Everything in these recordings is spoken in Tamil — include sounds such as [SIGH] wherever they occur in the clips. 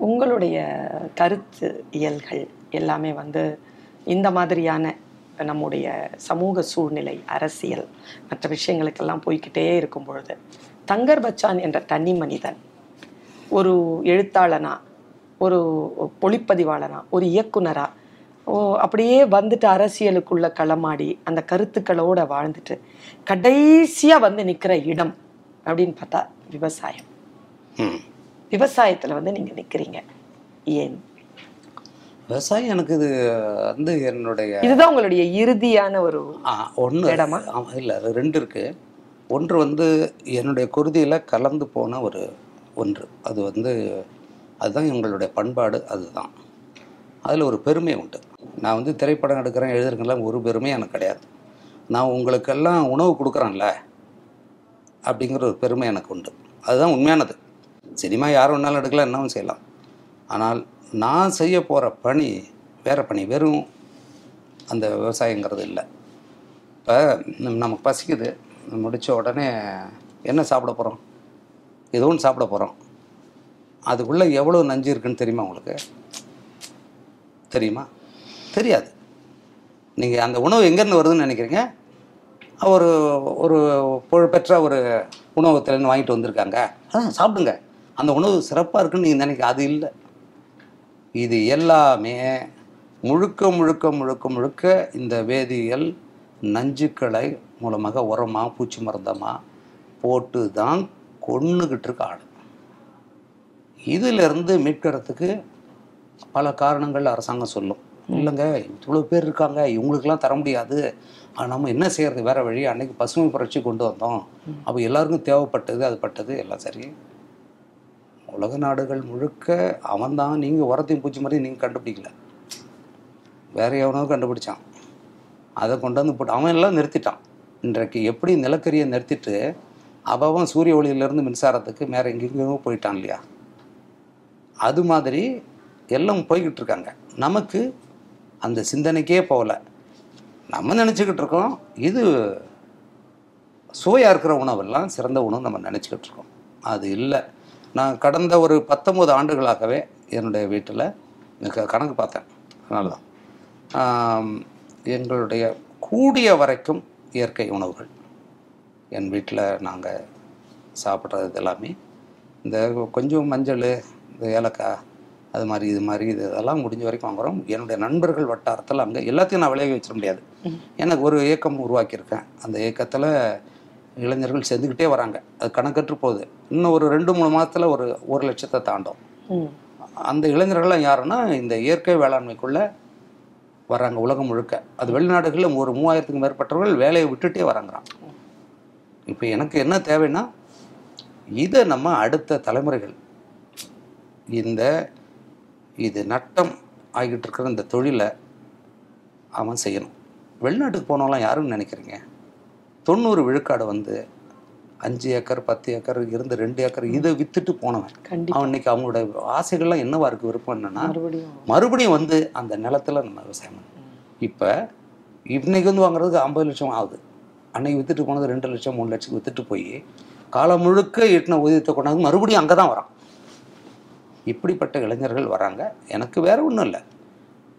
உங்களுடைய கருத்து இயல்கள் எல்லாமே வந்து இந்த மாதிரியான நம்முடைய சமூக சூழ்நிலை அரசியல் மற்ற விஷயங்களுக்கெல்லாம் போய்கிட்டே இருக்கும் பொழுது தங்கர் பச்சான் என்ற தனி மனிதன் ஒரு எழுத்தாளனா ஒரு ஒளிப்பதிவாளனா ஒரு இயக்குனரா ஓ அப்படியே வந்துட்டு அரசியலுக்குள்ள களமாடி அந்த கருத்துக்களோட வாழ்ந்துட்டு கடைசியா வந்து நிக்கிற இடம் அப்படின்னு பார்த்தா விவசாயம். விவசாயத்துல வந்து நீங்க நிக்கிறீங்க. ஏன்? விவசாயம் எனக்கு இது வந்து என்னுடைய இதுதான் உங்களுடைய இறுதியான ஒரு ஒன்று இடமா? இல்லை அது ரெண்டு இருக்கு. ஒன்று வந்து என்னுடைய குருதியில் கலந்து போன ஒரு ஒன்று. அது வந்து அதுதான் எங்களுடைய பண்பாடு அதுதான். அதில் ஒரு பெருமை உண்டு. நான் வந்து திரைப்படம் எடுக்கிறேன் எழுதுறதுக்கெல்லாம் ஒரு பெருமை எனக்கு கிடையாது. நான் உங்களுக்கெல்லாம் உணவு கொடுக்குறேன்ல அப்படிங்கிற ஒரு பெருமை எனக்கு உண்டு. அதுதான் உண்மையானது. சினிமா யார் வேணாலும் எடுக்கலாம் என்னவும் செய்யலாம். ஆனால் நான் செய்ய போகிற பணி வேறு பணி வெறும் அந்த விவசாயங்கிறது இல்லை. இப்போ நமக்கு பசிக்குது முடித்த உடனே என்ன சாப்பிட போகிறோம்? எதுவும் ஒன்று சாப்பிட போகிறோம். அதுக்குள்ளே எவ்வளோ நஞ்சு இருக்குன்னு தெரியுமா உங்களுக்கு? தெரியுமா? தெரியாது. நீங்கள் அந்த உணவு எங்கேருந்து வருதுன்னு நினைக்கிறீங்க? ஒரு ஒரு புகழ்பெற்ற ஒரு உணவகத்துலேருந்து வாங்கிட்டு வந்திருக்காங்க. அதான் சாப்பிடுங்க. அந்த உணவு சிறப்பாக இருக்குன்னு நீங்கள் நினைக்க அது இல்லை. இது எல்லாமே முழுக்க முழுக்க முழுக்க முழுக்க இந்த வேதியியல் நஞ்சுக்களை மூலமாக உரமா பூச்சி மருந்தமா போட்டு தான் கொன்னுக்கிட்டு இருக்க ஆடு இதிலிருந்து மீட்கிறதுக்கு பல காரணங்கள் அரசாங்கம் சொல்லும். இல்லைங்க இவ்வளோ பேர் இருக்காங்க இவங்களுக்கெல்லாம் தர முடியாது. ஆனா, நம்ம என்ன செய்யறது வேற வழி அன்னைக்கு பசுமை புரட்சி கொண்டு வந்தோம். அப்போ எல்லாருக்கும் தேவைப்பட்டது அது பட்டது எல்லாம் சரி. உலக நாடுகள் முழுக்க அவன் தான் நீங்கள் உரத்தையும் பூச்சி மாதிரி நீங்கள் கண்டுபிடிக்கல. வேற எவனோ கண்டுபிடிச்சான். அதை கொண்டு வந்து போட்டு அவன் எல்லாம் நிறுத்திட்டான். இன்றைக்கு எப்படி நிலக்கரியை நிறுத்திட்டு அவன் சூரிய ஒளியிலேருந்து மின்சாரத்துக்கு மேற எங்கெங்கேயோ போயிட்டான் இல்லையா? அது மாதிரி எல்லாம் போய்கிட்டு இருக்காங்க. நமக்கு அந்த சிந்தனைக்கே போகல. நம்ம நினச்சிக்கிட்டு இருக்கோம் இது சுவையாக இருக்கிற உணவெல்லாம் சிறந்த உணவு நம்ம நினச்சிக்கிட்டு இருக்கோம். அது இல்லை. நான் கடந்த ஒரு பத்தொம்போது ஆண்டுகளாகவே என்னுடைய வீட்டில் மிக கணக்கு பார்த்தேன். அதனால தான் எங்களுடைய கூடிய வரைக்கும் இயற்கை உணவுகள். என் வீட்டில் நாங்கள் சாப்பிட்றது எல்லாமே இந்த கொஞ்சம் மஞ்சள் இந்த ஏலக்காய் அது மாதிரி இது மாதிரி இது இதெல்லாம் முடிஞ்ச வரைக்கும் வாங்குறோம். என்னுடைய நண்பர்கள் வட்டாரத்தில் அங்கே எல்லாத்தையும் நான் விளைய வச்சிட முடியாது. எனக்கு ஒரு இயக்கம் உருவாக்கியிருக்கேன். அந்த இயக்கத்தில் இளைஞர்கள் செஞ்சுக்கிட்டே வராங்க. அது கணக்கற்று போகுது. இன்னும் ஒரு ரெண்டு மூணு மாதத்துல ஒரு ஒரு லட்சத்தை தாண்டும். அந்த இளைஞர்கள்லாம் யாருன்னா இந்த இயற்கை வேளாண்மைக்குள்ளே வராங்க உலகம் முழுக்க. அது வெளிநாடுகளில் ஒரு மூவாயிரத்துக்கு மேற்பட்டவர்கள் வேலையை விட்டுட்டே வராங்கிறான். இப்போ எனக்கு என்ன தேவைன்னா இதை நம்ம அடுத்த தலைமுறைகள் இந்த இது நட்டம் ஆகிட்டு இருக்கிற இந்த தொழிலை அவன் செய்யணும். வெளிநாட்டுக்கு போனவங்களாம் யாருன்னு நினைக்கிறீங்க? தொண்ணூறு விழுக்காடு வந்து அஞ்சு ஏக்கர் பத்து ஏக்கர் இருந்து ரெண்டு ஏக்கர் இதை வித்துட்டு போனவன். அவன் இன்னைக்கு அவங்களோட ஆசைகள்லாம் என்னவா இருக்கு விருப்பம் என்னன்னா மறுபடியும். மறுபடியும் வந்து அந்த நிலத்துல நம்ம விவசாயம் இப்போ இன்னைக்கு வந்து வாங்குறதுக்கு ஐம்பது லட்சம் ஆகுது. அன்னைக்கு வித்துட்டு போனது ரெண்டு லட்சம் மூணு லட்சம் வித்துட்டு போய் காலம் முழுக்க ஈட்டின ஊதியத்தை கொண்டாந்து மறுபடியும் அங்கே தான் வரான். இப்படிப்பட்ட இளைஞர்கள் வராங்க. எனக்கு வேற ஒன்றும் இல்லை.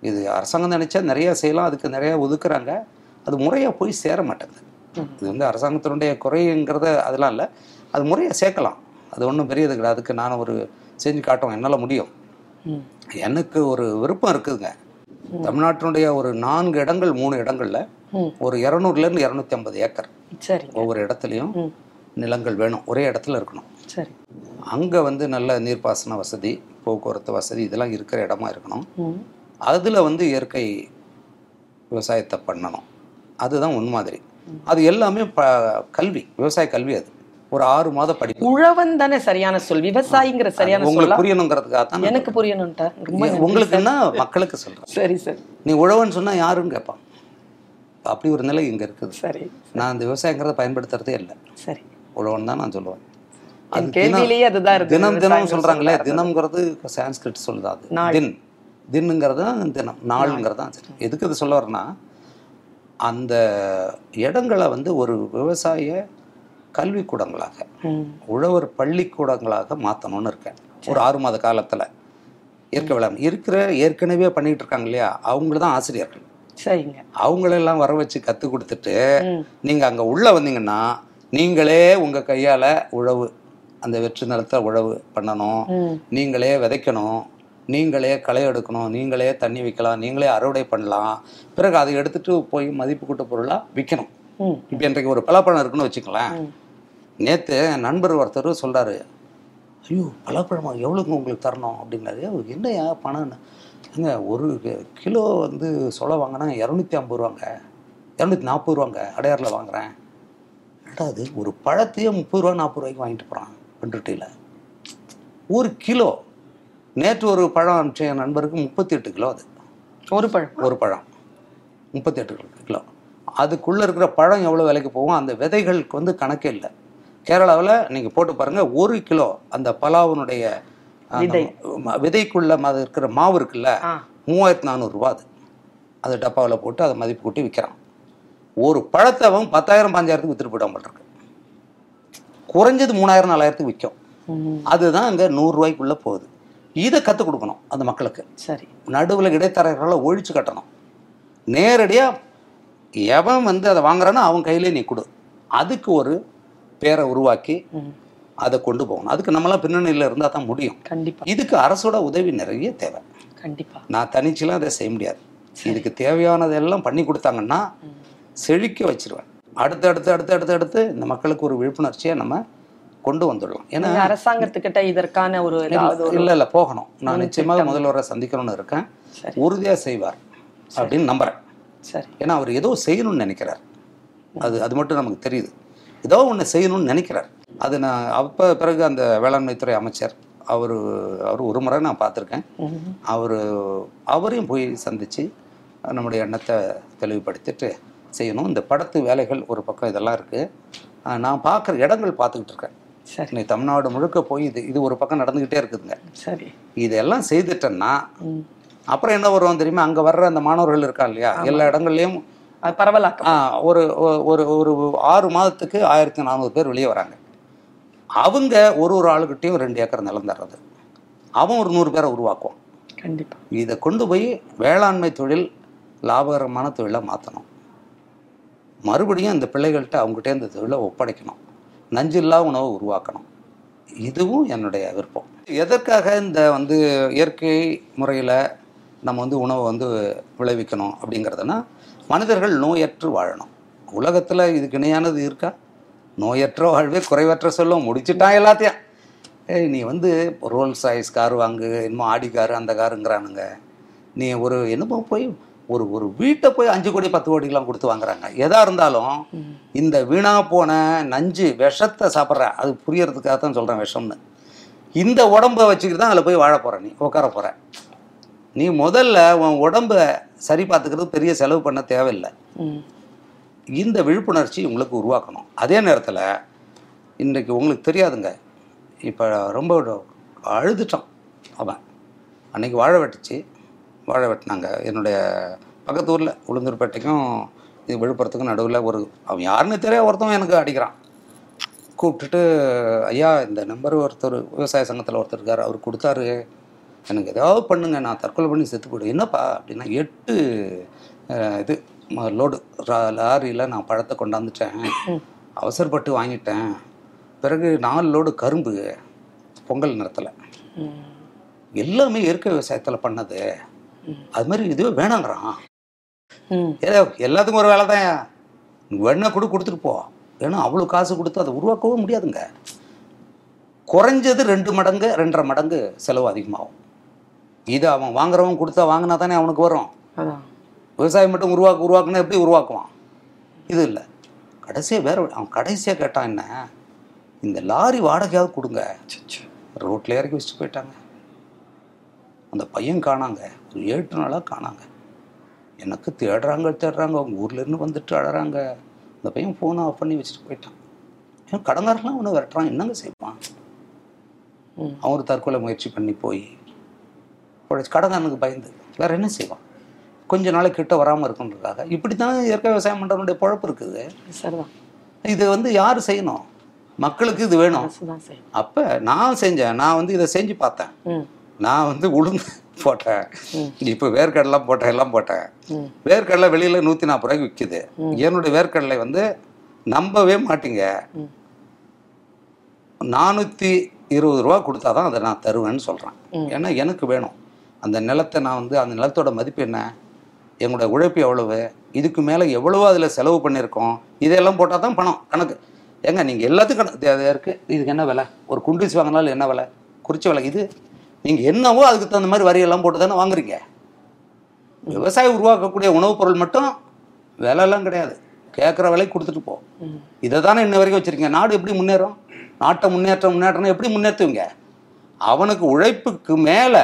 இது அரசாங்கம் நினைச்சா நிறைய செய்யலாம் அதுக்கு நிறைய ஒதுக்குறாங்க. அது முறையாக போய் சேர மாட்டேங்குது. இது வந்து அரசாங்கத்தினுடைய குறைங்கிறத அதெல்லாம் இல்லை. அது முறையாக சேர்க்கலாம். அது ஒன்றும் பெரியது கிடையாது. அதுக்கு நான் ஒரு செஞ்சு காட்டுவோம் என்னால் முடியும். எனக்கு ஒரு விருப்பம் இருக்குதுங்க. தமிழ்நாட்டினுடைய ஒரு நான்கு இடங்கள் மூணு இடங்கள்ல. ஒரு இரநூறுலேருந்து இரநூத்தி ஐம்பது ஏக்கர். ஒவ்வொரு இடத்துலையும். நிலங்கள் வேணும். ஒரே இடத்துல இருக்கணும். சரி. அங்கே வந்து நல்ல நீர்ப்பாசன வசதி போக்குவரத்து வசதி இதெல்லாம் இருக்கிற இடமா இருக்கணும். அதில் வந்து இயற்கை விவசாயத்தை பண்ணணும். அதுதான் முன்மாதிரி அது எல்லாமே கல்வி விவசாய கல்வி அது. ஒரு ஆறு மாத படிப்பு. உழவன் தானே சரியான சொல் விவசாயிங்கிற சரியான உங்களுக்கு புரியணுங்கிறதுக்காக தான் எனக்கு புரியணும்ட்டா ரொம்ப நன்றி உங்களுக்குன்னா மக்களுக்கு சொல்கிறேன் சரி சரி. நீ உழவன் சொன்னா யாருன்னு கேட்பான். அப்படி ஒரு நிலை இங்க இருக்குது. சரி நான் இந்த விவசாயங்கிறத பயன்படுத்துறதே இல்லை. சரி. உழவன் தான் நான் சொல்லுவேன். கேள்வியிலேயே அதுதான் இருக்கு தினம் தினம் சொல்றாங்களே தினம்ங்கிறது சான்ஸ்கிரிட் சொல்லுது அது. தின். தின்னுங்கிறது தான் தினம். நாளுங்கிறது தான். எதுக்கு இது சொல்ல வரேன்னா அந்த இடங்களை வந்து ஒரு விவசாய கல்விக்கூடங்களாக. உழவர் பள்ளிக்கூடங்களாக மாற்றணும்னு இருக்கேன். ஒரு ஆறு மாத காலத்தில். இயற்கை வேளாண்மை இருக்கிற ஏற்கனவே பண்ணிட்டு இருக்காங்க இல்லையா? அவங்கள தான் ஆசிரியர்கள். சரிங்க. அவங்களெல்லாம் வர வச்சு கற்றுக் கொடுத்துட்டு நீங்கள் அங்கே உள்ளே வந்தீங்கன்னா நீங்களே உங்கள் கையால் உழவு அந்த வெற்று நிலத்தை உழவு பண்ணணும். நீங்களே விதைக்கணும். நீங்களே களை எடுக்கணும் நீங்களே தண்ணி வைக்கலாம் நீங்களே அறுவடை பண்ணலாம். பிறகு அதை எடுத்துட்டு போய் மதிப்பு கூட்ட பொருளாக விற்கணும் இப்போ இன்றைக்கு ஒரு பலாப்பழம் இருக்குன்னு வச்சுக்கலாம். நேற்று நண்பர் ஒருத்தர் சொல்றாரு ஐயோ பலாப்பழமா எவ்வளோங்க உங்களுக்கு தரணும்? அப்படின்னாரு. "ஐயோ, என்னய்யா பணம்னு? ஏங்க ஒரு கிலோ வந்து சொலை வாங்கினா இரநூத்தி ஐம்பது ரூபாங்க. இரநூத்தி நாற்பது ரூபாங்க. அடையாரில் வாங்குறேன். என்னடா அது ஒரு பழத்தையே முப்பது ரூபா நாற்பது ரூபாய்க்கு வாங்கிட்டு போகிறான் பண்ருட்டியில். ஒரு கிலோ நேற்று ஒரு பழம் அனுப்பிச்ச என் நண்பருக்கு முப்பத்தி எட்டு கிலோ அது. ஒரு பழம். ஒரு பழம். முப்பத்தி எட்டு கிலோ. அதுக்குள்ளே இருக்கிற பழம் எவ்வளோ விலைக்கு போகும் அந்த விதைகளுக்கு வந்து கணக்கே இல்லை. கேரளாவில் நீங்கள் போட்டு பாருங்கள் ஒரு கிலோ அந்த பலாவினுடைய விதைக்குள்ள அது இருக்கிற மாவு இருக்குல்ல மூவாயிரத்து நானூறுரூவா அது. அது டப்பாவில் போட்டு அதை மதிப்பு கூட்டி விற்கிறான் ஒரு பழத்தை அவன் பத்தாயிரம் பாஞ்சாயிரத்துக்கு வித்துட்டு போயிடாம இருக்கு. குறைஞ்சது மூணாயிரம் நாலாயிரத்துக்கு விற்கும் அதுதான் அங்கே நூறுரூவாய்க்குள்ளே போகுது. இதை கற்றுக் கொடுக்கணும் அந்த மக்களுக்கு. சரி. நடுவில் இடைத்தரகர்களை ஒழிச்சு கட்டணும். நேரடியாக எவன் வந்து அதை வாங்குறானோ அவன் கையிலே நீ கொடு. அதுக்கு ஒரு பேரை உருவாக்கி அதை கொண்டு போகணும். அதுக்கு நம்மளாம் பின்னணியில் இருந்தால் தான் முடியும். கண்டிப்பா. இதுக்கு அரசோட உதவி நிறைய தேவை. கண்டிப்பா. நான் தனிச்சுலாம் அதை செய்ய முடியாது. இதுக்கு தேவையானதெல்லாம் பண்ணி கொடுத்தாங்கன்னா செழிக்க வச்சிருவேன். அடுத்து அடுத்து அடுத்து அடுத்து அடுத்து இந்த மக்களுக்கு ஒரு விழிப்புணர்ச்சியை நம்ம கொண்டு வந்துடலாம். ஏன்னா அரசாங்கத்துக்கிட்ட இதற்கான ஒரு இல்லை இல்லை போகணும். நான் நிச்சயமாக. முதல்வரை சந்திக்கணும்னு இருக்கேன். உறுதியாக செய்வார் அப்படின்னு நம்புறேன். சரி. ஏன்னா அவர் ஏதோ செய்யணும்னு நினைக்கிறார். அது அது மட்டும் நமக்கு தெரியுது. ஏதோ ஒன்று செய்யணும்னு நினைக்கிறார். அது நான் அப்போ பிறகு அந்த வேளாண்மைத்துறை அமைச்சர் அவர் அவர் ஒரு முறை நான் பார்த்துருக்கேன். அவர் அவரையும் போய் சந்தித்து நம்முடைய எண்ணத்தை தெளிவுபடுத்திட்டு செய்யணும். இந்த படத்து வேலைகள் ஒரு பக்கம் இதெல்லாம் இருக்குது நான் பார்க்குற இடங்கள் பார்த்துக்கிட்டு இருக்கேன். சரி. தமிழ்நாடு முழுக்க போய் இது இது ஒரு பக்கம் நடந்துக்கிட்டே இருக்குதுங்க. சரி. இதெல்லாம் செய்துட்டேன்னா அப்புறம் என்ன வருவோம் தெரியுமா? அங்கே வர்ற அந்த மாணவர்கள் இருக்கா இல்லையா? எல்லா இடங்கள்லையும் ஆ, ஒரு ஒரு ஒரு ஆறு மாதத்துக்கு ஆயிரத்தி நானூறு பேர் வெளியே வராங்க. அவங்க ஒரு ஒரு ஆளுகிட்டையும் ரெண்டு ஏக்கர் நிலம் தர்றது. அவன் ஒரு நூறு பேரை உருவாக்குவான். கண்டிப்பா. இதை கொண்டு போய் வேளாண்மை தொழில் லாபகரமான தொழிலாக மாற்றணும் மறுபடியும் அந்த பிள்ளைகள்கிட்ட அவங்ககிட்ட இந்த தொழிலை ஒப்படைக்கணும். நஞ்சில்லா உணவை உருவாக்கணும். இதுவும் என்னுடைய விருப்பம். எதற்காக இந்த வந்து இயற்கை முறையில் நம்ம வந்து உணவை வந்து விளைவிக்கணும் அப்படிங்கிறதுனா மனிதர்கள் நோயற்று வாழணும். உலகத்தில் இதுக்கு இணையானது இருக்கா? நோயற்ற வாழ்வே குறைவற்ற சொல்லும் முடிச்சுட்டான் எல்லாத்தையும். ஏய் நீ வந்து ரோல்ஸ் ஆய்ஸ் கார் வாங்கு என்னமோ ஆடி காரு அந்த காருங்கிறானுங்க. நீ ஒரு என்னமோ போய் ஒரு ஒரு வீட்டை போய் அஞ்சு கோடி பத்து கோடிக்கெலாம் கொடுத்து வாங்குறாங்க. எதா இருந்தாலும் இந்த வீணா போன நஞ்சு விஷத்தை சாப்பிட்ற அது புரியறதுக்காக தான் சொல்கிறேன் விஷம்னு. இந்த உடம்பை வச்சுக்கிட்டு தான் அதில் போய் வாழ போகிற நீ உட்கார போகிற நீ முதல்ல உன் உடம்பை சரி பார்த்துக்கிறது பெரிய செலவு பண்ண தேவையில்லை. இந்த விழிப்புணர்ச்சி உங்களுக்கு உருவாக்கணும். அதே நேரத்தில் இன்றைக்கு உங்களுக்கு தெரியாதுங்க. இப்போ ரொம்ப அழுதுட்டான் அவன். அன்னைக்கு வாழை வெட்டுச்சு. வாழை வெட்டினாங்க என்னுடைய பக்கத்து ஊரில் உளுந்தூர்பேட்டைக்கும் இது விழுப்புரத்துக்கும் நடுவில் ஒரு அவன் யாருன்னு தெரியாது ஒருத்தவன் எனக்கு அடிக்கிறான். கூப்பிட்டுட்டு ஐயா இந்த நம்பர் ஒருத்தர் விவசாய சங்கத்தில் ஒருத்தர் இருக்கார் அவர் கொடுத்தாரு. எனக்கு ஏதாவது பண்ணுங்க நான் தற்கொலை பண்ணி செத்து போய்டு என்னப்பா? அப்படின்னா எட்டு இது லோடு லாரியில் நான் பழத்தை கொண்டாந்துட்டேன். அவசரப்பட்டு வாங்கிட்டேன். பிறகு நாலு லோடு கரும்பு பொங்கல் நேரத்தில். ம். எல்லாமே இயற்கை விவசாயத்தில் பண்ணது. அது மாதிரி இதுவே வேணாங்கிறான். ஏதோ எல்லாத்துக்கும் ஒரு வேலை தான் வெண்ணெய் கூட கொடுத்துட்டு போ. ஏன்னா அவ்வளோ காசு கொடுத்து அதை உருவாக்கவும் முடியாதுங்க. குறைஞ்சது ரெண்டு மடங்கு ரெண்டரை மடங்கு செலவு அதிகமாகும். இது அவன் வாங்குறவன் கொடுத்தா வாங்கினா தானே அவனுக்கு வரும். விவசாயம் மட்டும் உருவாக்க உருவாக்குனா எப்படி உருவாக்குவான்? இது இல்லை. கடைசியாக வேற அவன் கடைசியாக கேட்டான் என்ன? இந்த லாரி வாடகையாவது கொடுங்க. ரோட்டில் இறக்கி வச்சுட்டு போயிட்டாங்க. அந்த பையன் காணாங்க. ஏழு நாளாக காணாங்க. எனக்கு தேடுறாங்க தேடுறாங்க. அவங்க ஊர்லேருந்து வந்துட்டு அழறாங்க. அந்த பையன் ஃபோனை ஆஃப் பண்ணி வச்சுட்டு போயிட்டான். ஏன் கடங்காரெலாம் ஒன்று விரட்டுறான்? என்னங்க செய்வான்? அவன் ஒரு தற்கொலை முயற்சி பண்ணி போய் உழைச்சி கடங்காரனுக்கு பயந்து வேற என்ன செய்வான்? கொஞ்ச நாளைக்கு கிட்ட வராமல் இருக்குன்றதுக்காக இப்படி தான் இயற்கை விவசாயம் பண்ணுறவனுடைய பொழப்பு இருக்குது. சரிதான். இது வந்து யார் செய்யணும்? மக்களுக்கு இது வேணும். அப்போ நான் செஞ்சேன். நான் வந்து இதை செஞ்சு பார்த்தேன். நான் வந்து உளுந்து போட்டேன். இப்போ வேர்க்கடலாம் போட்டேன் எல்லாம் போட்டேன். வேர்க்கடலை வெளியில் நூற்றி நாற்பது ரூபாய்க்கு விற்கிது என்னுடைய வேர்க்கடலை வந்து நம்பவே மாட்டீங்க. நானூற்றி இருபது ரூபா கொடுத்தா தான் அதை நான் தருவேன்னு சொல்கிறேன். ஏன்னா எனக்கு வேணும். அந்த நிலத்தை நான் வந்து அந்த நிலத்தோட மதிப்பு என்ன? எங்களோட உழைப்பு எவ்வளவு? இதுக்கு மேலே எவ்வளவோ அதில் செலவு பண்ணியிருக்கோம்? இதெல்லாம் போட்டால் தான் பணம் கணக்கு. ஏங்க நீங்கள் எல்லாத்துக்கும் கணக்கு. அது இருக்குது இதுக்கு என்ன விலை? ஒரு குண்டிஸ் வாங்கினாலும் என்ன விலை? குறிச்ச விலை. இது நீங்கள் என்னவோ அதுக்கு தகுந்த மாதிரி வரியெல்லாம் போட்டு தானே வாங்குறீங்க. விவசாயி உருவாக்கக்கூடிய உணவுப் பொருள் மட்டும் விலைலாம் கிடையாது. கேட்குற விலைக்கு கொடுத்துட்டு போ. இதை தானே இன்ன வரைக்கும் வச்சுருக்கீங்க. நாடு எப்படி முன்னேறும்? நாட்டை முன்னேற்றம் முன்னேற்றம் எப்படி முன்னேற்றுவீங்க அவனுக்கு உழைப்புக்கு மேலே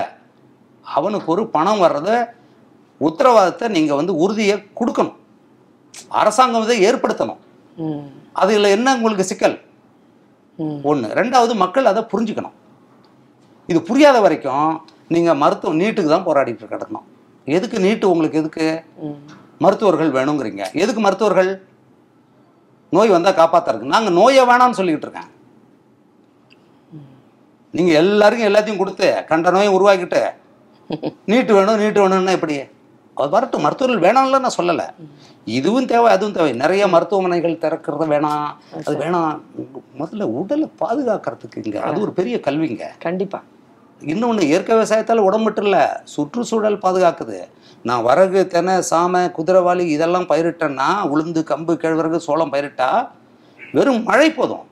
அவனுக்கு ஒரு பணம் வர்றத உத்தரவாதத்தை நீங்கள் வந்து உறுதியை கொடுக்கணும். அரசாங்கம் இதை ஏற்படுத்தணும். அதில் என்ன உங்களுக்கு சிக்கல். ஒன்று ரெண்டாவது மக்கள் அதை புரிஞ்சுக்கணும். இது புரியாத வரைக்கும் நீங்கள் மருத்துவம் நீட்டுக்கு தான் போராடிட்டு கிடக்கணும் எதுக்கு நீட்டு உங்களுக்கு எதுக்கு. மருத்துவர்கள் வேணுங்கிறீங்க. எதுக்கு மருத்துவர்கள்? நோய் வந்தால் காப்பாத்துறதுக்கு. நாங்கள் நோயை வேணாம்னு சொல்லிக்கிட்டு இருக்கேன். நீங்கள் எல்லாருக்கும் எல்லாத்தையும் கொடுத்து கண்ட நோயை உருவாக்கிட்டு [LAUGHS] நீட்டு வேணும் நீட்டு வேணும்னா எப்படி? அது வரட்டும் மருத்துவர்கள் வேணாம்ல நான் சொல்லலை. இதுவும் தேவை அதுவும் தேவை. நிறைய மருத்துவமனைகள் திறக்கிறது வேணாம். அது வேணாம். முதல்ல உடலை பாதுகாக்கிறதுக்கு இங்கே. அது ஒரு பெரிய கல்விங்க. கண்டிப்பா. இன்னொன்று இயற்கை விவசாயத்தால் உடம்பு மட்டும் இல்லை சுற்றுச்சூழல் பாதுகாக்குது. நான் வரகு தெனை சாமை குதிரைவாளி இதெல்லாம் பயிரிட்டேன்னா உளுந்து கம்பு கிழவரகு சோளம் பயிரிட்டா வெறும் மழை போதும்.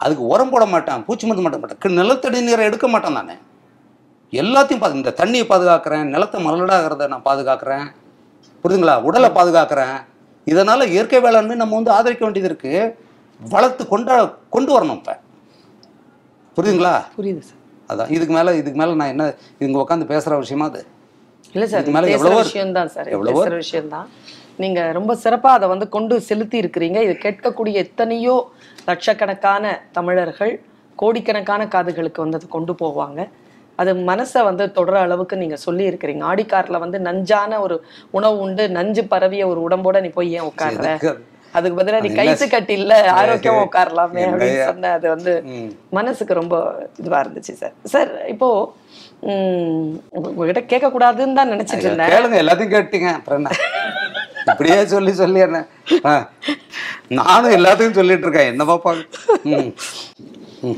அதுக்கு உரம் போட மாட்டேன் பூச்சி மருந்து மாட்ட மாட்டேன் நிலத்தடி நீரை எடுக்க மாட்டேன் நான். எல்லாத்தையும் பாது இந்த தண்ணியை பாதுகாக்கிறேன் நிலத்தை மலடாகிறத நான் பாதுகாக்கிறேன். புரியுதுங்களா? உடலை பாதுகாக்கிறேன். இதனால் இயற்கை வேளாண்மை நம்ம வந்து ஆதரிக்க வேண்டியது இருக்குது வளர்த்து கொண்டா கொண்டு வரணும் இப்போ. புரியுதுங்களா? புரியுது சார். அதான். இதுக்கு மேலே இதுக்கு மேலே நான் என்ன இங்க உட்காந்து பேசுகிற விஷயமா அது? இல்ல சார் இதுக்கு மேல இருக்கு. விஷயம் தான் சார். எவ்வளவோ பேசுற விஷயம் தான். நீங்க ரொம்ப சிறப்பா அதை வந்து கொண்டு செலுத்தி இருக்கிறீங்க. இது கேட்கக்கூடிய எத்தனையோ லட்சக்கணக்கான தமிழர்கள் கோடிக்கணக்கான காதுகளுக்கு வந்து அதை கொண்டு போவாங்க. அது மனசை வந்து தொடர அளவுக்கு நீங்க சொல்லி இருக்கிறீங்க ஆடிக்கார்ல வந்து நஞ்சான ஒரு உணவு உண்டு நஞ்சு பரவிய ஒரு உடம்போட நீ போய் ஏன் உட்கார்ற? அதுக்கு பதிலா நீ கைத்து கட்டில ஆரோக்கியமா உட்காரலாமே? அப்படின்னு சொன்ன அது வந்து. மனசுக்கு ரொம்ப இதுவா இருந்துச்சு சார். சார் இப்போ உங்ககிட்ட கேட்க கூடாதுன்னு தான் நினைச்சிட்டு இருந்தேன். கேளுங்க எல்லாத்தையும் கேட்டீங்க. அப்புறம் இப்படியே சொல்லி சொல்லி என்ன. நானும் எல்லாத்தையும் சொல்லிட்டு இருக்கேன். என்ன பாப்பா? ம்.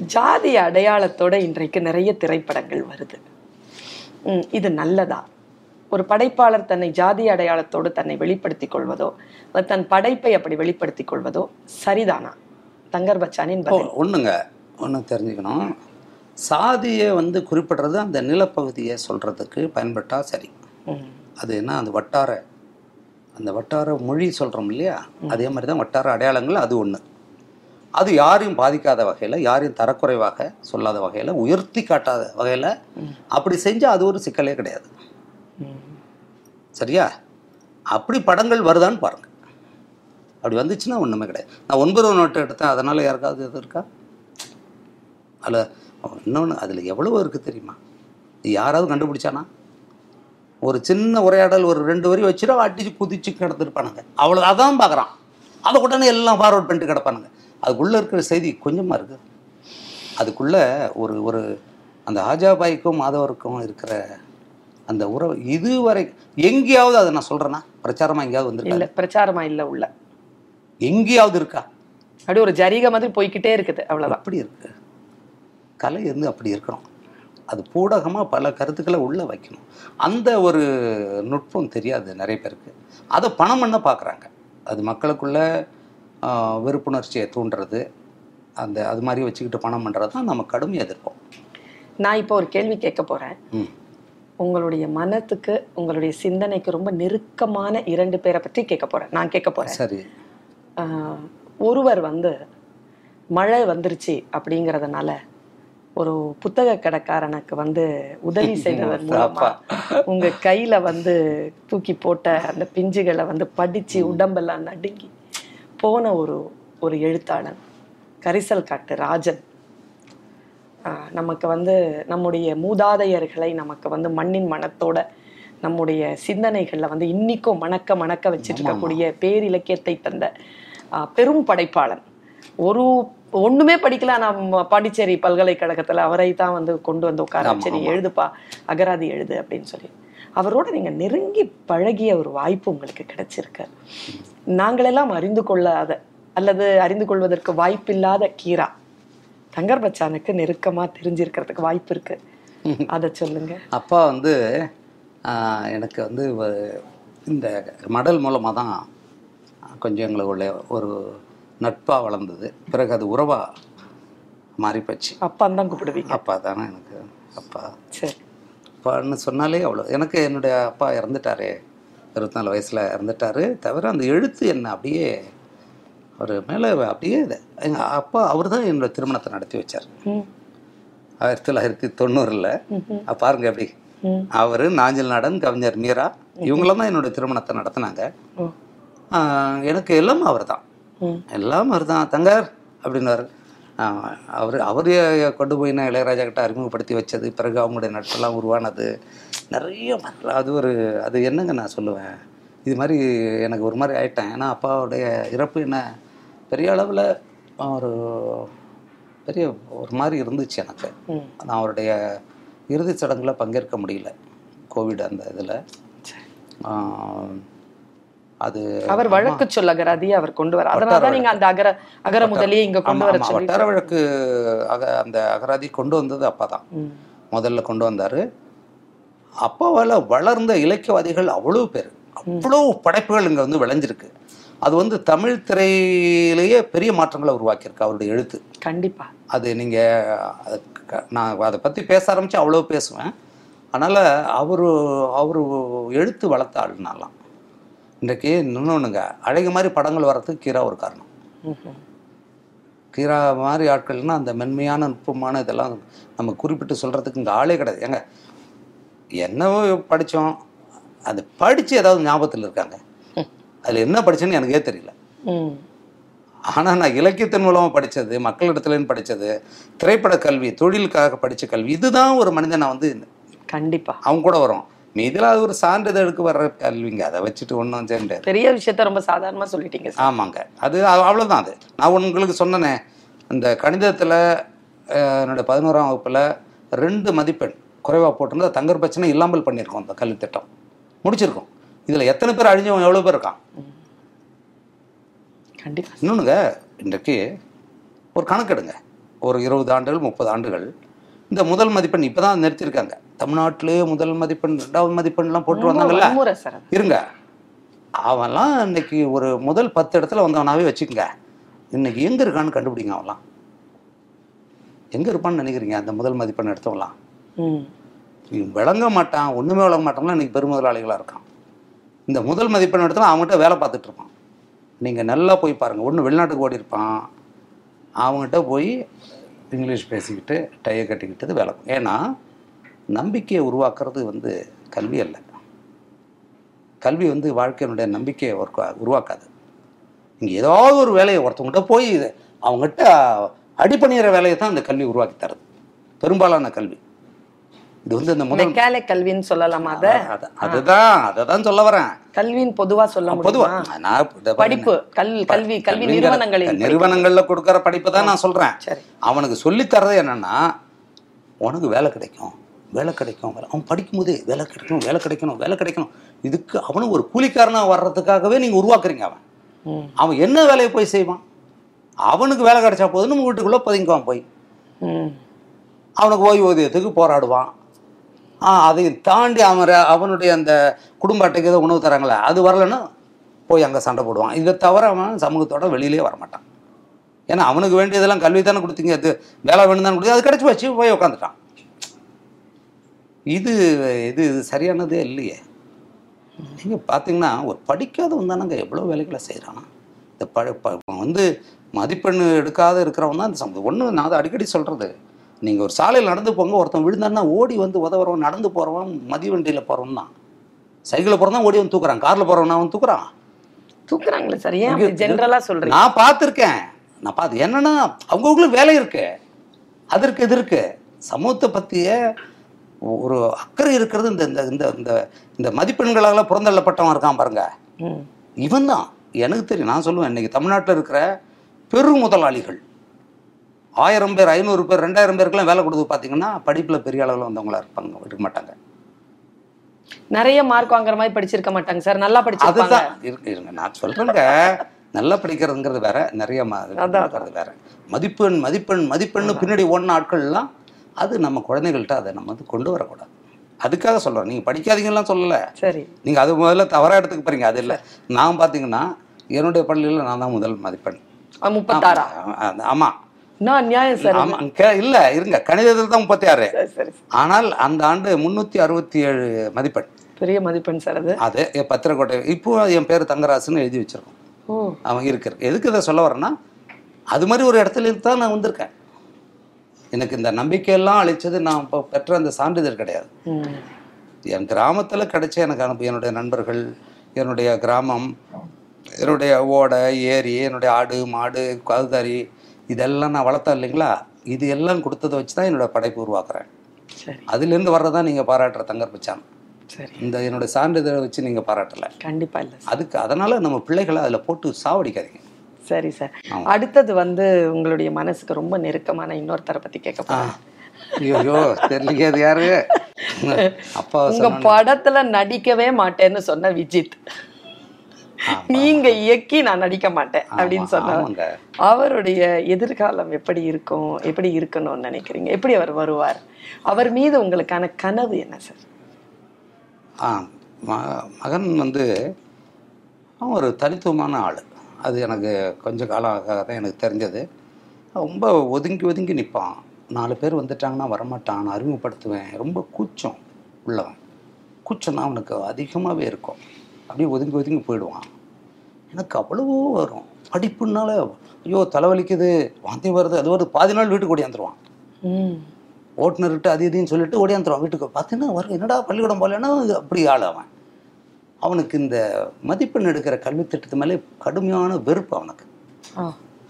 ஜாதி அடையாளத்தோட இன்றைக்கு நிறைய திரைப்படங்கள் வருது. இது நல்லதா? ஒரு படைப்பாளர் தன்னை ஜாதி அடையாளத்தோடு தன்னை வெளிப்படுத்திக் கொள்வதோ தன் படைப்பை அப்படி வெளிப்படுத்திக் கொள்வதோ சரிதானா? தங்கர் பச்சானின் ஒன்றுங்க ஒன்று தெரிஞ்சுக்கணும். சாதியை வந்து குறிப்பிடுறது அந்த நிலப்பகுதியை சொல்கிறதுக்கு பயன்பட்டால் சரி. அது என்ன? அந்த வட்டார அந்த வட்டார மொழி சொல்கிறோம் இல்லையா? அதே மாதிரி தான் வட்டார அடையாளங்கள் அது ஒன்று அது யாரையும் பாதிக்காத வகையில் யாரையும் தரக்குறைவாக சொல்லாத வகையில் உயர்த்தி காட்டாத வகையில் அப்படி செஞ்சால் அது ஒரு சிக்கலே கிடையாது. சரியா? அப்படி படங்கள் வருதான்னு பாருங்கள் அப்படி வந்துச்சுன்னா ஒன்றுமே கிடையாது. நான் ஒன்பது நோட்டு எடுத்தேன். அதனால் யாருக்காவது இது இருக்கா? அதில் இன்னொன்று அதில் எவ்வளோ இருக்குது தெரியுமா? இது யாராவது கண்டுபிடிச்சானா? ஒரு சின்ன உரையாடல் ஒரு ரெண்டு வரி வச்சுட்டு அடிச்சு குதிச்சு கிடந்துருப்பானுங்க. அவ்வளோ அதான் பார்க்குறான் அதை உடனே எல்லாம் ஃபார்வர்ட் பண்ணிட்டு கிடப்பானுங்க. அதுக்குள்ளே இருக்கிற செய்தி கொஞ்சமாக இருக்குது அதுக்குள்ளே ஒரு ஒரு அந்த ஆஜாபாய்க்கும் மாதவருக்கும் இருக்கிற அந்த உறவு இதுவரை எங்கேயாவது அதை நான் சொல்கிறேன்னா பிரச்சாரமாக எங்கேயாவது வந்திருக்கா இல்ல பிரச்சாரமா இல்ல உள்ள. எங்கேயாவது இருக்கா? அப்படி ஒரு ஜரிகை மாதிரி போய்க்கிட்டே இருக்குது அவ்வளவுதான். அப்படி இருக்கு. கலை வந்து அப்படி இருக்கணும். அது பூடகமாக பல கருத்துக்களை உள்ளே வைக்கணும். அந்த ஒரு நுட்பம் தெரியாது நிறைய பேருக்கு. அதை பணம் பண்ண பார்க்குறாங்க அது மக்களுக்குள்ள ஆஹ், வெறுப்புணர்ச்சியை தூண்டுறது. அந்த அது மாதிரி வச்சுக்கிட்டு பணம் பண்ணுறது தான் நம்ம கடுமையாக எதிர்ப்போம். நான் இப்போ ஒரு கேள்வி கேட்க போறேன். ம். உங்களுடைய மனத்துக்கு உங்களுடைய சிந்தனைக்கு ரொம்ப நெருக்கமான இரண்டு பேரை பற்றி கேட்க போறேன். நான் கேட்க போறேன். சரி. ஒருவர் வந்து மழை வந்துருச்சு அப்படிங்கறதுனால ஒரு புத்தக கடைக்காரனுக்கு வந்து உதவி [LAUGHS] செய்ததன் மூலமா உங்க கையில வந்து தூக்கி போட்ட அந்த பிஞ்சுகளை வந்து படிச்சு உடம்பெல்லாம் நடுங்கி போன ஒரு ஒரு எழுத்தாளன் கரிசல் காட்டு ராஜன். நமக்கு வந்து நம்முடைய மூதாதையர்களை நமக்கு வந்து மண்ணின் மனத்தோட நம்முடைய சிந்தனைகள்ல வந்து இன்னிக்கும் மணக்க மணக்க வச்சிட்டு இருக்கக்கூடிய பேரிலக்கியத்தை தந்த பெரும் படைப்பாளன். ஒரு ஒண்ணுமே படிக்கல நம்ம பாண்டிச்சேரி பல்கலைக்கழகத்துல அவரை தான் வந்து கொண்டு வந்து உட்கார ஆமா. எழுதுப்பா அகராதி எழுது அப்படின்னு சொல்லி. அவரோட நீங்க நெருங்கி பழகிய ஒரு வாய்ப்பு உங்களுக்கு கிடைச்சிருக்கு. நாங்களெல்லாம் அறிந்து கொள்ளாத அல்லது அறிந்து கொள்வதற்கு வாய்ப்பில்லாத கீரா. தங்கர் பச்சானுக்கு நெருக்கமா தெரிஞ்சிருக்கிறதுக்கு வாய்ப்பு இருக்கு. [LAUGHS] அதை சொல்லுங்க. அப்பா வந்து எனக்கு வந்து இந்த மடல் மூலமாக தான் கொஞ்சம் எங்களுக்குள்ள ஒரு நட்பாக வளர்ந்தது. பிறகு அது உறவாக மாறி போச்சு அப்பான்னு தான் கூப்பிடுவீங்க. அப்பா தானே எனக்கு அப்பா. சரி. அப்பான்னு சொன்னாலே அவ்வளோ எனக்கு என்னுடைய அப்பா இறந்துட்டாரே. இருபத்தி நாலு வயசில் இறந்துட்டாரு. தவிர அந்த எழுத்து என்ன அப்படியே அவர் மேலே அப்படியே எங்கள் அப்பா அவர் தான் என்னோட திருமணத்தை நடத்தி வச்சார். ஆயிரத்தி தொள்ளாயிரத்தி தொண்ணூறில். பாருங்க எப்படி. அவர் நாஞ்சல் நாடன் கவிஞர் மீரா இவங்களாம் தான் என்னுடைய திருமணத்தை நடத்தினாங்க. எனக்கு எல்லாம் அவர் தான் எல்லாம் அவர் தான் தங்கர் அப்படின்னாரு அவர் அவர் கொண்டு போய் நான் இளையராஜா கிட்ட அறிமுகப்படுத்தி வச்சது. பிறகு அவங்களுடைய நட்பெல்லாம் உருவானது. நிறைய. அது ஒரு அது என்னங்க நான் சொல்லுவேன்? இது மாதிரி எனக்கு ஒரு மாதிரி ஆயிட்டேன். ஏன்னா அப்பாவுடைய இறப்பு என்ன பெரிய அளவில் ஒரு பெரிய ஒரு மாதிரி இருந்துச்சு எனக்கு. நான் அவருடைய இறுதிச் சடங்குல பங்கேற்க முடியல. கோவிட் அந்த இதில். அது அவர் வழக்கு சொல் அகராதியை அவர் கொண்டு வர. அதனால தான் நீங்க அந்த அகர அகர முதலியே இங்க கொண்டு வர வட்டார வழக்கு அக அந்த அகராதி கொண்டு வந்தது அப்பா தான். முதல்ல கொண்டு வந்தார். அப்பாவால் வளர்ந்த இலக்கியவாதிகள் அவ்வளோ பேர். அவ்வளோ படைப்புகள் இங்கே வந்து விளைஞ்சிருக்கு. அது வந்து தமிழ் திரையிலேயே பெரிய மாற்றங்களை உருவாக்கியிருக்கு அவருடைய எழுத்து. கண்டிப்பா. அது நீங்கள் நான் அதை பற்றி பேச ஆரம்பித்து அவ்வளோ பேசுவேன். அதனால் அவர் அவர் எழுத்து வளர்த்த ஆளுனாலாம் இன்றைக்கு இன்னொன்றுங்க அழகு மாதிரி படங்கள் வர்றதுக்கு கீரா ஒரு காரணம். கீரா மாதிரி ஆட்கள்னா அந்த மென்மையான நுட்பமான இதெல்லாம் நம்ம குறிப்பிட்டு சொல்கிறதுக்கு இங்கே ஆளே கிடையாது. ஏங்க என்னவோ படித்தோம் அது படித்து ஏதாவது ஞாபகத்தில் இருக்காங்க. அதில் என்ன படிச்சேன்னு எனக்கே தெரியல. ஆனால் நான் இலக்கியத்தின் மூலமாக படித்தது மக்களிடத்துலேருந்து படித்தது திரைப்பட கல்வி தொழிலுக்காக படித்த கல்வி இதுதான் ஒரு மனிதனை வந்து கண்டிப்பா. அவங்க கூட வரும். மீதில் அது ஒரு சான்றிதழுக்கு வர்ற கல்விங்க. அதை வச்சுட்டு ஒன்றும் முடியாது பெரிய விஷயத்த ரொம்ப சாதாரணமா சொல்லிட்டீங்க ஆமாங்க. அது அவ்- அவ்வளவுதான் அது. நான் உங்களுக்கு சொன்னனே இந்த கணிதத்தில் என்னோட பதினோராம் வகுப்பில் ரெண்டு மதிப்பெண் குறைவாக போட்டிருந்தா தங்கர் பிரச்சனை இல்லாமல் பண்ணியிருக்கோம் அந்த கல்வி திட்டம். முடிச்சிருக்கோம். இதில் எத்தனை பேர் அழிஞ்சவன் எவ்வளோ பேர் இருக்கான்? கண்டிப்பா. இன்னொன்றுங்க இன்றைக்கு ஒரு கணக்கெடுங்க ஒரு இருபது ஆண்டுகள் முப்பது ஆண்டுகள். இந்த முதல் மதிப்பெண் இப்போ தான் நிறுத்தியிருக்காங்க. தமிழ்நாட்டிலேயே முதல் மதிப்பெண் ரெண்டாவது மதிப்பெண்லாம் போட்டு வந்தாங்கல்ல. இருங்க. அவன்லாம் இன்னைக்கு ஒரு முதல் பத்து இடத்துல வந்தவனாவே வச்சுக்கோங்க. இன்னைக்கு எங்கே இருக்கான்னு கண்டுபிடிங்க அவன்லாம். எங்கே இருப்பான்னு நினைக்கிறீங்க அந்த முதல் மதிப்பெண் எடுத்தவன்லாம்? விளங்க மாட்டான் ஒன்றுமே விளங்க மாட்டான்லாம் இன்றைக்கி பெருமுதலாளிகளாக இருக்கான். இந்த முதல் மதிப்பெண் எடுத்தாலும் அவங்ககிட்ட வேலை பார்த்துட்டு இருப்பான். நீங்கள் நல்லா போய் பாருங்கள் ஒன்று வெளிநாட்டுக்கு ஓடி இருப்பான். அவங்ககிட்ட போய் இங்கிலீஷ் பேசிக்கிட்டு டையை கட்டிக்கிட்டது வேலை ஏன்னா நம்பிக்கையை உருவாக்குறது வந்து கல்வி அல்ல. கல்வி வந்து வாழ்க்கையினுடைய நம்பிக்கையை உருவாக்காது. இங்கே ஏதாவது ஒரு வேலையை ஒருத்தவங்ககிட்ட போய் அவங்ககிட்ட அடிப்பணிகிற வேலையை தான் இந்த கல்வி உருவாக்கி தருது. பெரும்பாலான கல்வி. இது வந்து இந்த முதல் கல்வின்னு சொல்லலாமா அத? அது- அதுதான் அதை தான் சொல்ல வரேன். கல்வின்னு பொதுவா சொல்ல பொதுவா. நான். படிப்பு கல் கல்வி கல்வி நிறுவனங்களில் நிறுவனங்கள்ல கொடுக்குற படிப்பை தான் நான் சொல்றேன். சரி. அவனுக்கு சொல்லித் தர்றது என்னன்னா உனக்கு வேலை கிடைக்கும் வேலை கிடைக்கும் வேலை- அவன் படிக்கும்போதே வேலை கிடைக்கணும் வேலை கிடைக்கணும் வேலை கிடைக்கணும். இதுக்கு அவனும் ஒரு கூலிக்காரனா வர்றதுக்காகவே நீங்க உருவாக்குறீங்க அவன். அவன் என்ன வேலையை போய் செய்வான்? அவனுக்கு வேலை கிடைச்சா போதுன்னு வீட்டுக்குள்ள பதுங்குவான் போய். அவனுக்கு ஓய்வூதியத்துக்கு போராடுவான். அதை தாண்டி அவன் அவனுடைய அந்த குடும்ப அட்டைக்கு ஏதோ உணவு தராங்களே அது வரலன்னா போய் அங்கே சண்டை போடுவான். இதை தவிர அவன் சமூகத்தோட வெளியிலே வரமாட்டான் ஏன்னா அவனுக்கு வேண்டியதெல்லாம் கல்வி தானே கொடுத்தீங்க அது வேலை வேணும் தானே கொடுத்தீங்க அது கிடச்சி வச்சு போய் உட்காந்துட்டான் இது இது இது சரியானதே இல்லையே. நீங்கள் பார்த்தீங்கன்னா ஒரு படிக்காதவன் தானங்க எவ்வளோ வேலைகளை செய்கிறான் இந்த ப ப- வந்து மதிப்பெண் எடுக்காத இருக்கிறவன் தான் இந்த சமூகம். ஒன்று நான் அதை அடிக்கடி சொல்கிறது நீங்கள் ஒரு சாலையில் நடந்து போங்க ஒருத்தன் விழுந்தான்னா ஓடி வந்து உதவுறவன் நடந்து போகிறவன் மதி வண்டியில் போகிறவன் தான். சைக்கிளில் போகிறவன் ஓடி வந்து தூக்குறான். காரில் போகிறவன் அவன் தூக்குறான். தூக்குறாங்களே சார். ஏன் அப்படி ஜென்ரலா சொல்றீங்க? நான் பார்த்துருக்கேன். நான் பார்த்து என்னன்னா அவங்கவுங்களுக்கு வேலை இருக்கு. அதற்கு இது இருக்கு சமூகத்தை பற்றிய ஒரு அக்கறை இருக்கிறது இந்த இந்த இந்த இந்த இந்த மதிப்பெண்களால் புறந்தள்ளப்பட்டவன் இருக்கான் பாருங்க. இவன் தான். எனக்கு தெரியும். நான் சொல்லுவேன். இன்னைக்கு தமிழ்நாட்டில் இருக்கிற பெரு முதலாளிகள் ஆயிரம் பேர் ஐநூறு பேர் ரெண்டாயிரம் பேருக்குலாம் வேலை கொடுத்து பார்த்தீங்கன்னா படிப்பில் பெரிய அளவில் வந்தவங்களா இருப்பாங்க இருக்க மாட்டாங்க. நிறைய மார்க் வாங்குற மாதிரி படிச்சிருக்க மாட்டாங்க சார். நல்லா படிச்சிருப்பாங்க. இருங்க நான் சொல்றேங்க. நல்லா படிக்கிறதுங்கிறது வேற. நிறைய ம- அதான். இருக்கிறது வேற. மதிப்பெண் மதிப்பெண் மதிப்பெண்ணு பின்னாடி ஓடின ஆட்கள்லாம் அது நம்ம குழந்தைகள்கிட்ட அதை நம்ம வந்து கொண்டு வரக்கூடாது. அதுக்காக சொல்றேன். நீங்க படிக்காதீங்கலாம் சொல்லல. சரி. நீங்க அது முதல்ல தவறா எடுத்துக்க போறீங்க. அது இல்லை. நான் பார்த்தீங்கன்னா என்னுடைய பள்ளியில் நான் தான் முதல் மதிப்பெண். முப்பத்தாறா? ஆமா. ஆமா என்ன அநியாயம் சார். ஆமா கே- இல்ல இருங்க. கணிதத்தில் தான் முப்பத்தி ஆறு ஆனால் அந்த ஆண்டு முன்னூத்தி அறுபத்தி ஏழு மதிப்பெண். பெரிய மதிப்பெண் சார் அது. அது என் பத்திரக்கோட்டை இப்போ என் பேர் தங்கராசுன்னு எழுதி வச்சிருக்கோம். அவன் இருக்கிற எதுக்கு இதை சொல்ல வரேன்னா அது மாதிரி ஒரு இடத்துல இருந்து தான் நான் வந்திருக்கேன். எனக்கு இந்த நம்பிக்கையெல்லாம் அளிச்சது நான் இப்போ பெற்ற அந்த சான்றிதழ் கிடையாது. என் கிராமத்தில் கிடைச்ச எனக்கு அனுப்ப என்னுடைய நண்பர்கள் என்னுடைய கிராமம் என்னுடைய ஓடை ஏரி என்னுடைய ஆடு மாடு கவுதாரி இதெல்லாம் நான் வளர்த்தேன் இல்லைங்களா? இது எல்லாம் கொடுத்ததை வச்சு தான் என்னோட படைப்பு உருவாக்குறேன். அதுலேருந்து வர்றதான் நீங்கள் பாராட்டுற தங்கர் பச்சான் சரி. இந்த என்னோட சான்றிதழை வச்சு நீங்கள் பாராட்டலை. கண்டிப்பா இல்ல அதுக்கு அதனால நம்ம பிள்ளைகளை அதில் போட்டு சாவடிக்காதீங்க. சரி சார். அடுத்தது வந்து உங்களுடைய மனசுக்கு ரொம்ப நெருக்கமான இன்னொருத்தரை பத்தி கேட்க ஐயோ தெரியலையே அது யாரு? [LAUGHS] அப்பா உங்க படத்துல நடிக்கவே மாட்டேன்னு சொன்ன விஜித். நீங்க இயக்கி நான் நடிக்க மாட்டேன் அப்படின்னு சொன்னார். ஆமாங்க. அவருடைய எதிர்காலம் எப்படி இருக்கும் எப்படி இருக்கணும்னு நினைக்கிறீங்க? எப்படி அவர் வருவார்? அவர் மீது உங்களுக்கான கனவு என்ன சார்? ஆ மகன் வந்து ஒரு தனித்துவமான ஆள். அது எனக்கு கொஞ்ச காலம் ஆக தான் எனக்கு தெரிஞ்சது. ரொம்ப ஒதுங்கி ஒதுங்கி நிற்பான் நாலு பேர் வந்துட்டாங்கன்னா வரமாட்டான் நான் அறிமுகப்படுத்துவேன். ரொம்ப கூச்சம் உள்ளவன். கூச்சம்னா அவனுக்கு அதிகமாகவே இருக்கும். அப்படியே ஒதுங்கி ஒதுங்கி போயிடுவான். எனக்கு அவ்வளவோ வரும். படிப்புனால ஐயோ தலைவலிக்குது வாந்தி வருது அது ஒரு பாதி நாள் வீட்டுக்கு ஓடியாந்துருவான். ஓட்டுநர்கிட்ட அது இதுன்னு சொல்லிட்டு ஓடியாந்துருவான் வீட்டுக்கு. பார்த்தீங்கன்னா வரும் என்னடா பள்ளிக்கூடம் போகலன்னா அப்படி ஆள் அவன். அவனுக்கு இந்த மதிப்பெண் எடுக்கிற கல்வி திட்டத்து மேலே கடுமையான வெறுப்பு அவனுக்கு.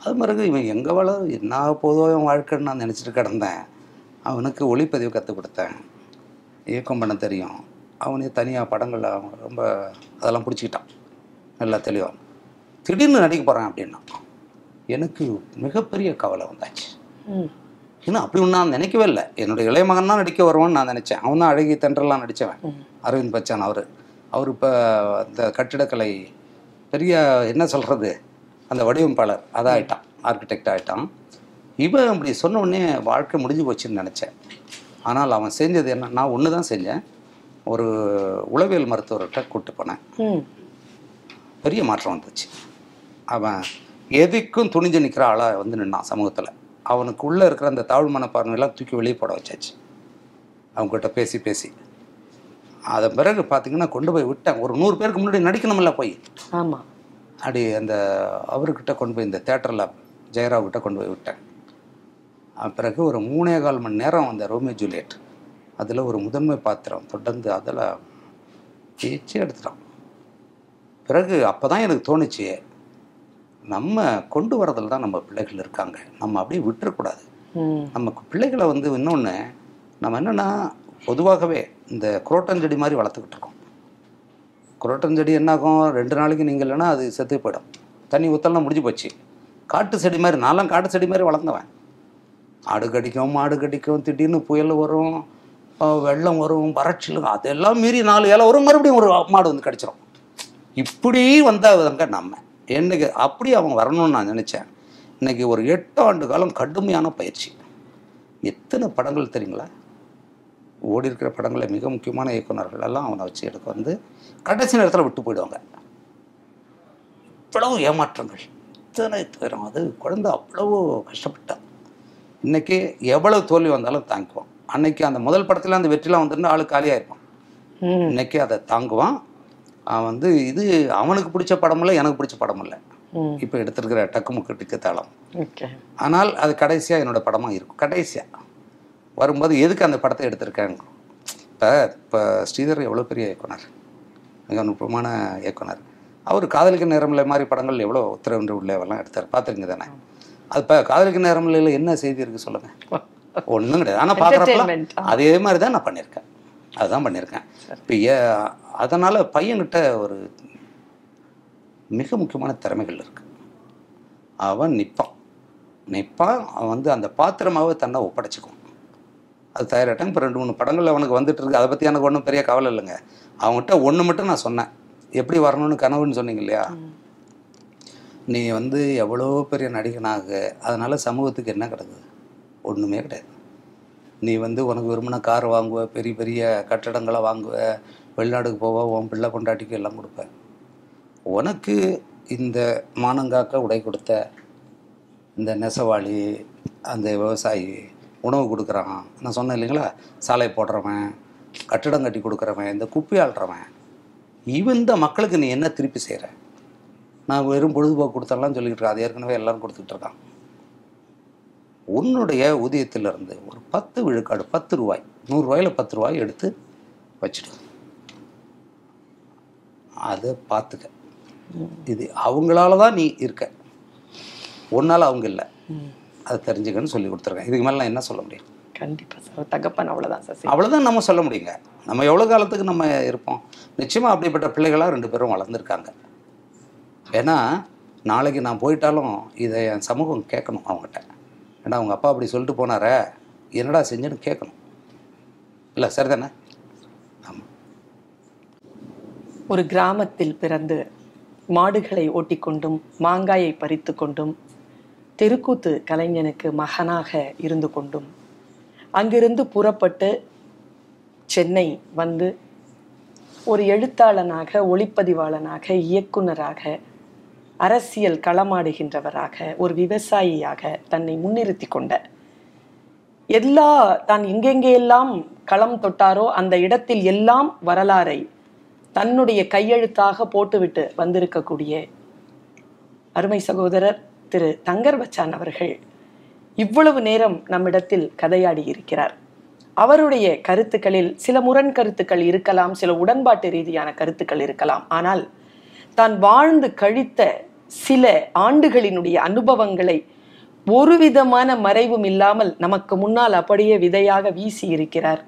அது பிறகு இவன் எங்கே வள என்ன போதோ இவன் வாழ்க்கைன்னு நான் நினச்சிட்டு கிடந்தேன். அவனுக்கு ஒளிப்பதிவு கற்றுக் கொடுத்தேன். இயக்கம் பண்ண தெரியும். அவனே தனியாக படங்கள் அவன் ரொம்ப அதெல்லாம் பிடிச்சிக்கிட்டான். நல்லா தெளிவான் திடீர்னு நடிக்க போகிறான் அப்படின்னா எனக்கு மிகப்பெரிய கவலை வந்தாச்சு. ஏன்னா அப்படி ஒன்று நான் நினைக்கவே இல்லை. என்னுடைய இளைய மகன் தான் நடிக்க வருவான்னு நான் நினச்சேன். அவன் தான் அழகி தென்றலாம் நடித்தவன். அரவிந்த் பச்சான் அவர். அவர் இப்போ அந்த கட்டிடக்கலை பெரிய என்ன சொல்கிறது அந்த வடிவமைப்பாளர். அதான் ஆயிட்டான் ஆர்கிடெக்ட் ஆயிட்டான். இவன் அப்படி சொன்ன உடனே வாழ்க்கை முடிஞ்சு போச்சுன்னு நினச்சேன். ஆனால் அவன் செஞ்சது என்ன நான் ஒன்று தான் செஞ்சேன். ஒரு உளவியல் மருத்துவர்கிட்ட கூப்பிட்டு போனேன். பெரிய மாற்றம் வந்துச்சு. அவன் எதுக்கும் துணிஞ்சு நிற்கிற ஆளாக வந்து நின்னான் சமூகத்தில். அவனுக்குள்ளே இருக்கிற அந்த தாழ்வு மனப்பான்மையெல்லாம் தூக்கி வெளியே போட வச்சாச்சு. அவங்ககிட்ட பேசி பேசி. அதன் பிறகு பார்த்தீங்கன்னா கொண்டு போய் விட்டேன். ஒரு நூறு பேருக்கு முன்னாடி நடிக்கணும்ல போய். ஆமா. அப்படி அந்த அவர்கிட்ட கொண்டு போய் இந்த தேட்டரில் ஜெயராவ் கிட்ட கொண்டு போய் விட்டேன். பிறகு ஒரு மூணே கால் மணி நேரம் அந்த ரோமியோ ஜூலியட். அதில் ஒரு முதன்மை பாத்திரம் தொடர்ந்து அதில் பேச்சு எடுத்துட்டான். பிறகு அப்போ தான் எனக்கு தோணுச்சு நம்ம கொண்டு வரதில் தான் நம்ம பிள்ளைகள் இருக்காங்க. நம்ம அப்படியே விட்டுறக்கூடாது. நமக்கு பிள்ளைகளை வந்து இன்னொன்று நம்ம என்னென்னா பொதுவாகவே இந்த குரோட்டன் செடி மாதிரி வளர்த்துக்கிட்டு இருக்கோம். குரோட்டன் செடி என்னாகும்? ரெண்டு நாளைக்கு நீங்கள் இல்லைன்னா அது செத்து போயிடும். தண்ணி ஊற்றலாம் முடிஞ்சு போச்சு. காட்டு செடி மாதிரி நான்லாம் காட்டு செடி மாதிரி வளர்ந்தவன். ஆடு கடிக்கும் மாடு கடிக்கும் திடீர்னு புயல் வரும் வெள்ளம் வரும் வறட்சிலும் அதெல்லாம் மீறி நாலு ஏழை வரும் மறுபடியும் ஒரு மாடு வந்து கிடச்சிரும். இப்படி வந்தவங்க நம்ம. என்னைக்கு அப்படி அவங்க வரணும்னு நான் நினச்சேன். இன்னைக்கு ஒரு எட்டு ஆண்டு காலம் கடுமையான பயிற்சி. எத்தனை படங்கள் தெரியுங்களா? ஓடி இருக்கிற படங்களில் மிக முக்கியமான இயக்குனர்கள் எல்லாம் அவனை வச்சு எடுக்க வந்து கடைசி நேரத்தில் விட்டு போயிடுவாங்க. இவ்வளவு ஏமாற்றங்கள். இத்தனை துயரம் அது குழந்தை அவ்வளவு கஷ்டப்பட்டான் இன்றைக்கி எவ்வளவு தோல்வி வந்தாலும் தாங்குவான். அன்னைக்கு அந்த முதல் படத்துல அந்த வெற்றிலாம் வந்துருந்தா ஆளு காலியாக இருப்பான் இன்னைக்கு அதை தாங்குவான். அவன் வந்து இது அவனுக்கு பிடிச்ச படம் இல்லை எனக்கு பிடிச்ச படம் இல்லை. இப்போ எடுத்திருக்கிற டக்குமுக்கு டிக்கு தாளம். ஆனால் அது கடைசியாக என்னோட படமாக இருக்கும். கடைசியாக வரும்போது எதுக்கு அந்த படத்தை எடுத்திருக்கேன்? இப்போ இப்போ ஸ்ரீதர் எவ்வளோ பெரிய இயக்குனர்? மிக நுட்பமான இயக்குனர். அவர் காதலிக்க நேரமில்லை மாதிரி படங்கள் எவ்வளோ உத்தரவின்றி உள்ளவெல்லாம் எடுத்தார். பார்த்துருங்க தானே? அது இப்போ காதலிக்க நேரமில்லையில் என்ன செய்தி இருக்குது சொல்லுங்கள் ஒன்றும் கிடையாது. ஆனால் Entertainment. அதே மாதிரி தான் நான் பண்ணியிருக்கேன் அதுதான் பண்ணியிருக்கேன் இப்போ ஏ அதனால் பையன்கிட்ட ஒரு மிக முக்கியமான திறமைகள் இருக்கு. அவன் நிற்பான் நிற்பான் அவன் வந்து அந்த பாத்திரமாகவே தன்னை ஒப்படைச்சிக்கும். அது தயாராட்டம் இப்போ ரெண்டு மூணு படங்கள் அவனுக்கு வந்துட்டு இருக்கு. அதை பற்றி எனக்கு ஒன்றும் பெரிய கவலை இல்லைங்க. அவன்கிட்ட ஒன்று மட்டும் நான் சொன்னேன். எப்படி வரணும்னு கனவுன்னு சொன்னீங்க இல்லையா? நீ வந்து எவ்வளோ பெரிய நடிகனாக அதனால சமூகத்துக்கு என்ன கிடக்குது? ஒன்றுமே கிடையாது. நீ வந்து உனக்கு விரும்பின கார் வாங்குவ பெரிய பெரிய கட்டடங்களை வாங்குவ வெளிநாடுக்கு போவ உன் பிள்ளை கொண்டாட்டிக்கு எல்லாம் கொடுப்ப. உனக்கு இந்த மானங்காக்க உடை கொடுத்த இந்த நெசவாளி அந்த விவசாயி உணவு கொடுக்குறான். நான் சொன்னேன் இல்லைங்களா? சாலை போடுறவன் கட்டிடம் கட்டி கொடுக்குறவன் இந்த குப்பி ஆள்றவன். இந்த மக்களுக்கு நீ என்ன திருப்பி செய்கிற நான் வெறும் பொழுதுபோக்கு கொடுத்தலாம் சொல்லிக்கிட்டு இருக்கேன் அது ஏற்கனவே எல்லாரும் கொடுத்துட்ருக்கான் உன்னுடைய ஊதியத்திலிருந்து ஒரு பத்து விழுக்காடு பத்து ரூபாய் நூறுரூவாயில் பத்து ரூபாய் எடுத்து வச்சிடு. அதை பார்த்துக்க. இது அவங்களால தான் நீ இருக்க. உன்னால அவங்க இல்லை. அதை தெரிஞ்சுக்கன்னு சொல்லி கொடுத்துருக்கேன். இதுக்கு மேலே நான் என்ன சொல்ல முடியும்? கண்டிப்பா சார். தகப்பன் அவ்வளவுதான் சார். அவ்வளோதான் நம்ம சொல்ல முடியுங்க. நம்ம எவ்வளோ காலத்துக்கு நம்ம இருப்போம்? நிச்சயமாக அப்படிப்பட்ட பிள்ளைகளாக ரெண்டு பேரும் வளர்ந்துருக்காங்க. ஏன்னா நாளைக்கு நான் போயிட்டாலும் இதை என் சமூகம் கேட்கணும் அவங்ககிட்ட. ஏன்னா அவங்க அப்பா அப்படி சொல்லிட்டு போனாரே? என்னடா செஞ்சேன்னு கேட்கணும். இல்லை சரிதானே? ஆமாம் ஒரு கிராமத்தில் பிறந்து மாடுகளை ஓட்டிக்கொண்டும் மாங்காயை பறித்து கொண்டும் தெருக்கூத்து கலைஞனுக்கு மகனாக இருந்து கொண்டும் அங்கிருந்து புறப்பட்டு சென்னை வந்து ஒரு எழுத்தாளனாக ஒளிப்பதிவாளனாக இயக்குனராக அரசியல் களமாடுகின்றவராக ஒரு விவசாயியாக தன்னை முன்னிறுத்தி கொண்ட எல்லா தான் எங்கெங்கெல்லாம் களம் தொட்டாரோ அந்த இடத்தில் எல்லாம் வரலாறை தன்னுடைய கையெழுத்தாக போட்டுவிட்டு வந்திருக்கக்கூடிய அருமை சகோதரர் திரு தங்கர் பச்சான் அவர்கள் இவ்வளவு நேரம் நம்மிடத்தில் கதையாடி இருக்கிறார். அவருடைய கருத்துக்களில் சில முரண் கருத்துக்கள் இருக்கலாம் சில உடன்பாட்டு ரீதியான கருத்துக்கள் இருக்கலாம். ஆனால் தான் வாழ்ந்து கழித்த சில ஆண்டுகளினுடைய அனுபவங்களை ஒரு விதமான மறைவும் இல்லாமல் நமக்கு முன்னால் அப்படியே விதையாக வீசி இருக்கிறார்.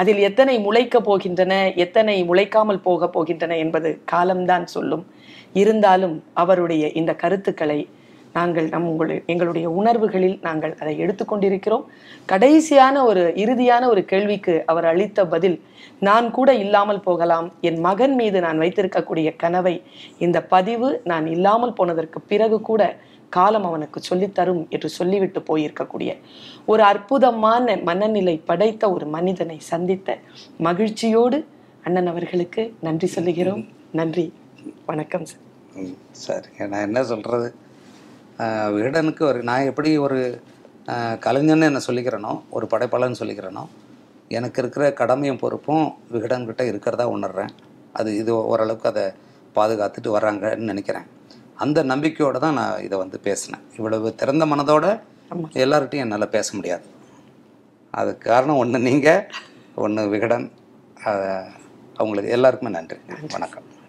அதில் எத்தனை முளைக்க போகின்றன எத்தனை முளைக்காமல் போக போகின்றன என்பது காலம்தான் சொல்லும். இருந்தாலும் அவருடைய இந்த கருத்துக்களை நாங்கள் நம் உங்களுடைய எங்களுடைய உணர்வுகளில் நாங்கள் அதை எடுத்துக்கொண்டிருக்கிறோம். கடைசியான ஒரு இறுதியான ஒரு கேள்விக்கு அவர் அளித்த பதில் நான் கூட இல்லாமல் போகலாம். என் மகன் மீது நான் வைத்திருக்கக்கூடிய கனவை இந்த பதிவு நான் இல்லாமல் போனதற்கு பிறகு கூட காலம் அவனுக்கு சொல்லித்தரும் என்று சொல்லிவிட்டு போயிருக்கக்கூடிய ஒரு அற்புதமான மனநிலை படைத்த ஒரு மனிதனை சந்தித்த மகிழ்ச்சியோடு அண்ணன் அவர்களுக்கு நன்றி சொல்லுகிறோம். நன்றி. வணக்கம் சார். ம், சரிங்க. நான் என்ன சொல்கிறது விகடனுக்கு ஒரு நான் எப்படி ஒரு கலைஞன்னு என்ன சொல்லிக்கிறேனோ ஒரு படைப்பாளன்னு சொல்லிக்கிறேனோ எனக்கு இருக்கிற கடமையும் பொறுப்பும் விகடன்கிட்ட இருக்கிறதா உணர்றேன். அது இது ஓரளவுக்கு அதை பாதுகாத்துட்டு வர்றாங்கன்னு நினைக்கிறேன். அந்த நம்பிக்கையோடு தான் நான் இதை வந்து பேசினேன். இவ்வளவு திறந்த மனதோட. எல்லார்கிட்டையும் என்னால் பேச முடியாது. அதுக்கு காரணம் ஒன்று நீங்கள் ஒன்று விகடன். அவங்களுக்கு எல்லாருக்குமே நன்றி. வணக்கம்.